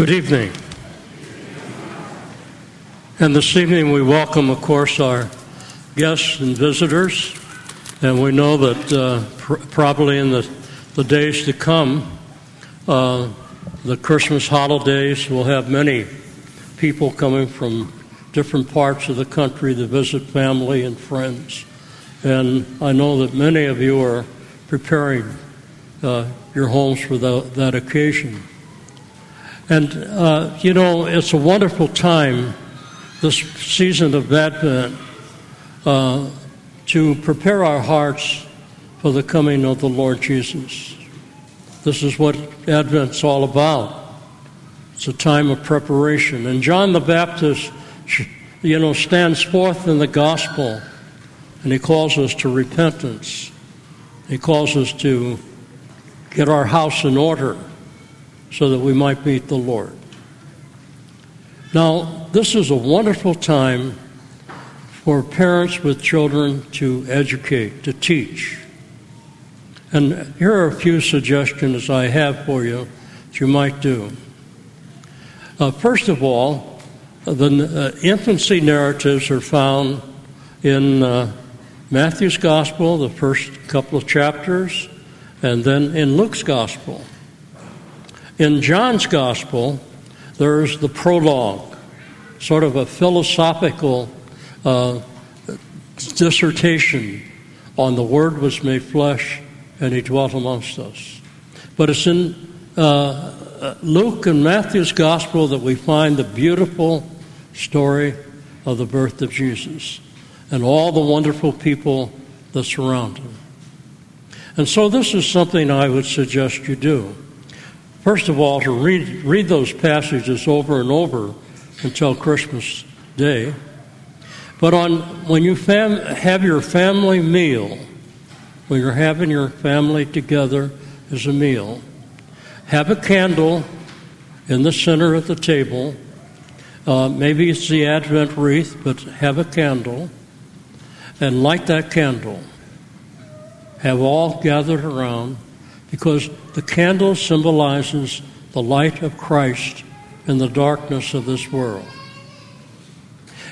Good evening. And this evening we welcome, of course, our guests and visitors. And we know that uh, pr- probably in the, the days to come, uh, the Christmas holidays will have many people coming from different parts of the country to visit family and friends. And I know that many of you are preparing uh, your homes for the, that occasion. And, uh, you know, it's a wonderful time, this season of Advent, uh, to prepare our hearts for the coming of the Lord Jesus. This is what Advent's all about. It's a time of preparation. And John the Baptist, you know, stands forth in the gospel, and he calls us to repentance. He calls us to get our house in order so that we might meet the Lord. Now, this is a wonderful time for parents with children to educate, to teach. And here are a few suggestions I have for you that you might do. Uh, first of all, the uh, infancy narratives are found in uh, Matthew's Gospel, the first couple of chapters, and then in Luke's Gospel. In John's Gospel, there's the prologue, sort of a philosophical uh, dissertation on the Word was made flesh and He dwelt amongst us. But it's in uh, Luke and Matthew's Gospel that we find the beautiful story of the birth of Jesus and all the wonderful people that surround Him. And so, this is something I would suggest you do. First of all, to read, read those passages over and over until Christmas Day. But on when you fam, have your family meal, when you're having your family together as a meal, have a candle in the center of the table. Uh, maybe it's the Advent wreath, but have a candle and light that candle. Have all gathered around because the candle symbolizes the light of Christ in the darkness of this world.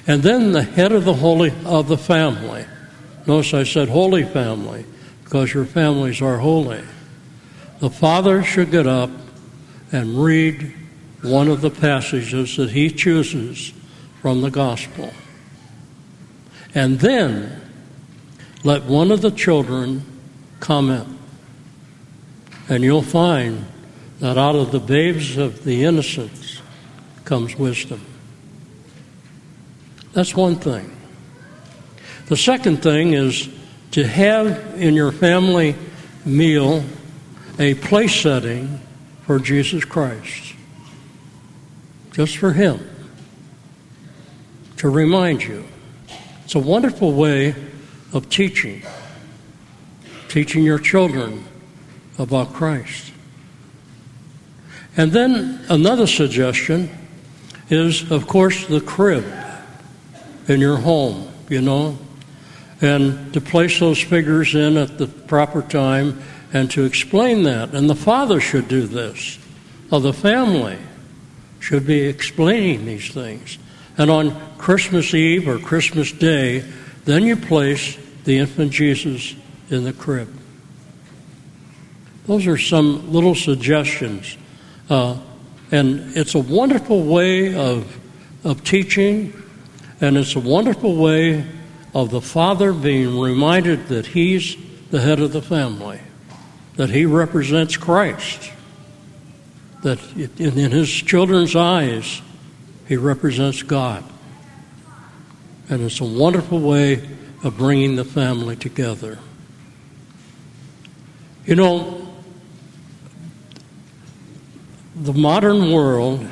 And then the head of the holy of the family. Notice I said holy family because your families are holy. The father should get up and read one of the passages that he chooses from the gospel. And then let one of the children comment. And you'll find that out of the babes of the innocents comes wisdom. That's one thing. The second thing is to have in your family meal a place setting for Jesus Christ. Just for Him. To remind you. It's a wonderful way of teaching. Teaching your children about Christ. And then another suggestion is, of course, the crib in your home, you know, and to place those figures in at the proper time and to explain that. And the father should do this, or the family should be explaining these things. And on Christmas Eve or Christmas Day, then you place the infant Jesus in the crib. Those are some little suggestions. Uh, and it's a wonderful way of, of teaching, and it's a wonderful way of the father being reminded that he's the head of the family, that he represents Christ, that in, in his children's eyes, he represents God. And it's a wonderful way of bringing the family together. You know, the modern world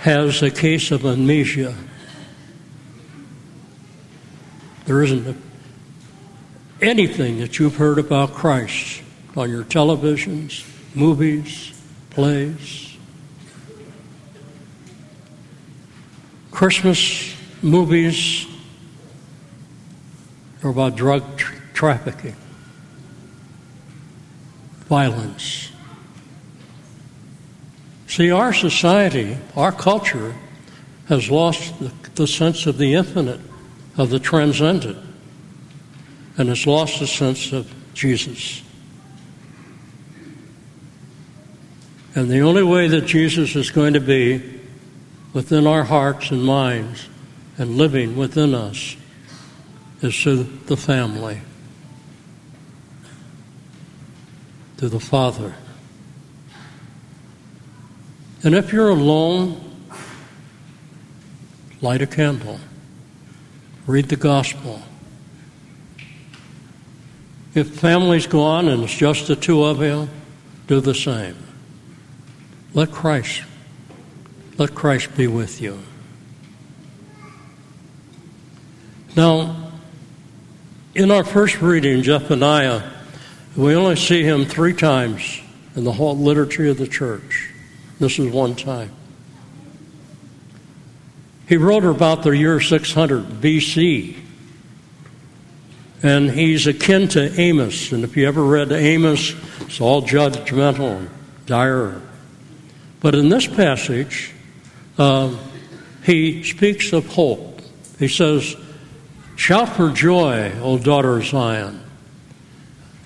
has a case of amnesia. There isn't anything that you've heard about Christ on your televisions, movies, plays. Christmas movies are about drug tra- trafficking, violence See, our society, our culture, has lost the, the sense of the infinite, of the transcendent, and has lost the sense of Jesus. And the only way that Jesus is going to be within our hearts and minds and living within us is through the family, to the Father. And if you're alone, light a candle, read the gospel. If family's gone and it's just the two of you, do the same. Let Christ, let Christ be with you. Now, in our first reading, Zephaniah, we only see him three times in the whole liturgy of the church. This is one time. He wrote about the year 600 BC. And he's akin to Amos. And if you ever read Amos, it's all judgmental and dire. But in this passage, uh, he speaks of hope. He says, Shout for joy, O daughter of Zion.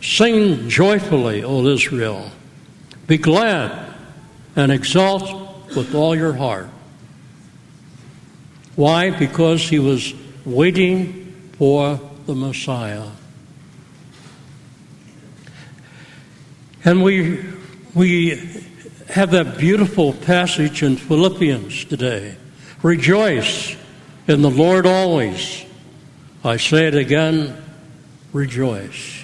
Sing joyfully, O Israel. Be glad and exult with all your heart. Why? Because he was waiting for the Messiah. And we, we have that beautiful passage in Philippians today. Rejoice in the Lord always. I say it again, rejoice.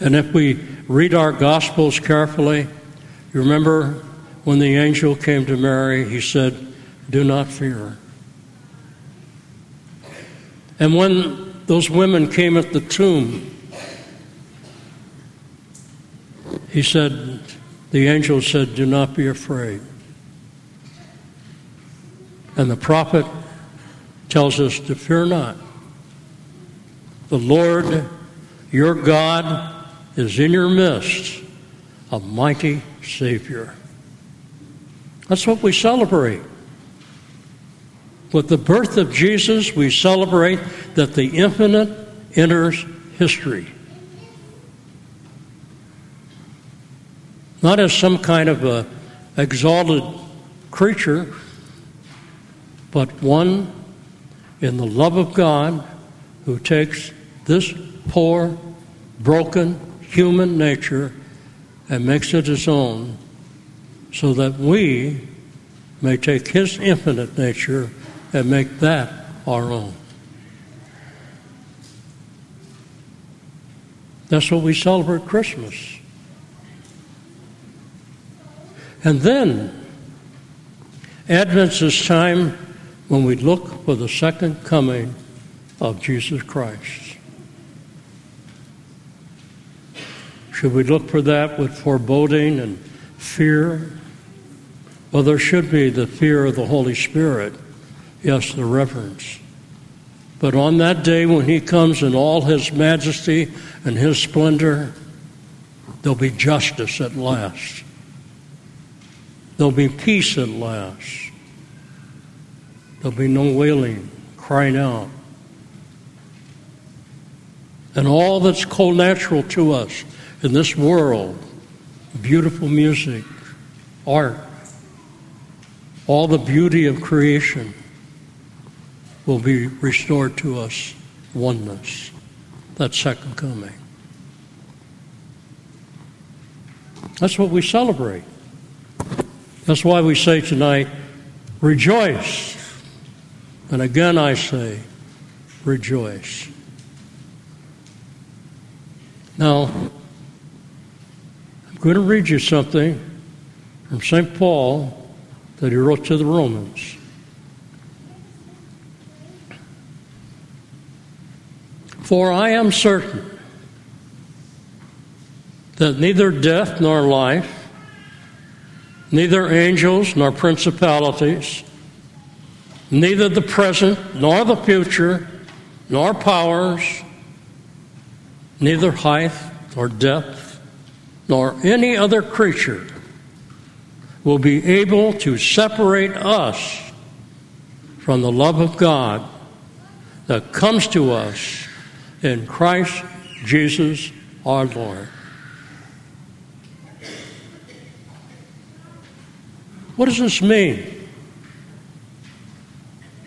And if we read our Gospels carefully, you remember when the angel came to Mary, he said, Do not fear. And when those women came at the tomb, he said, the angel said, Do not be afraid. And the prophet tells us to fear not. The Lord your God is in your midst, a mighty Savior. That's what we celebrate. With the birth of Jesus, we celebrate that the infinite enters history. Not as some kind of a exalted creature, but one in the love of God who takes this poor, broken human nature and makes it his own so that we may take his infinite nature and make that our own. That's what we celebrate Christmas. And then, Advent is time when we look for the second coming of Jesus Christ. Should we look for that with foreboding and fear? Well, there should be the fear of the Holy Spirit. Yes, the reverence. But on that day when He comes in all His majesty and His splendor, there'll be justice at last. There'll be peace at last. There'll be no wailing, crying out. And all that's co natural to us in this world beautiful music, art, all the beauty of creation will be restored to us oneness. That second coming. That's what we celebrate. That's why we say tonight, rejoice. And again I say, rejoice. Now, I'm going to read you something from St. Paul that he wrote to the Romans. For I am certain that neither death nor life, neither angels nor principalities, neither the present nor the future, nor powers, neither height nor depth, nor any other creature will be able to separate us from the love of God that comes to us in Christ Jesus our Lord. What does this mean?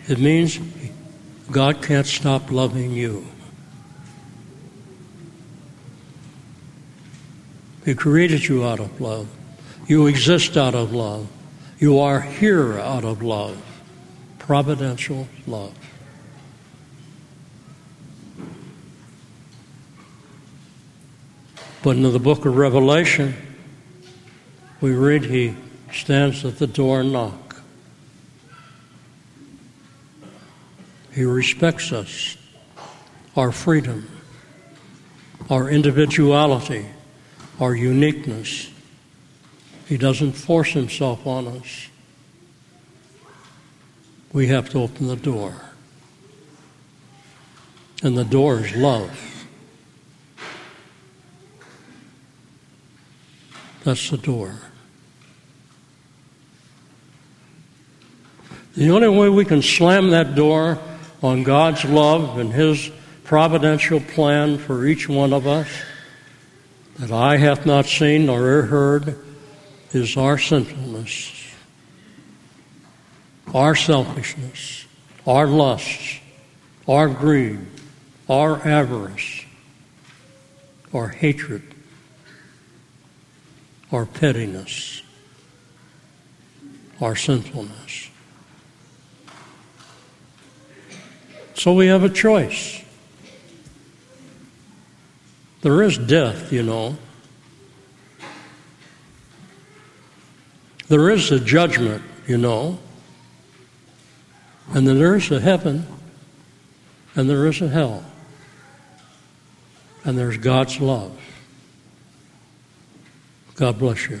It means God can't stop loving you. He created you out of love. You exist out of love. You are here out of love. Providential love. But in the book of Revelation, we read he stands at the door and knock. He respects us, our freedom, our individuality, our uniqueness. He doesn't force himself on us. We have to open the door. And the door is love. That's the door. The only way we can slam that door on God's love and His providential plan for each one of us that eye hath not seen nor ear heard is our sinfulness, our selfishness, our lusts, our greed, our avarice, our hatred, our pettiness, our sinfulness. So we have a choice. There is death, you know. There is a judgment, you know. And then there is a heaven, and there is a hell. And there's God's love. God bless you.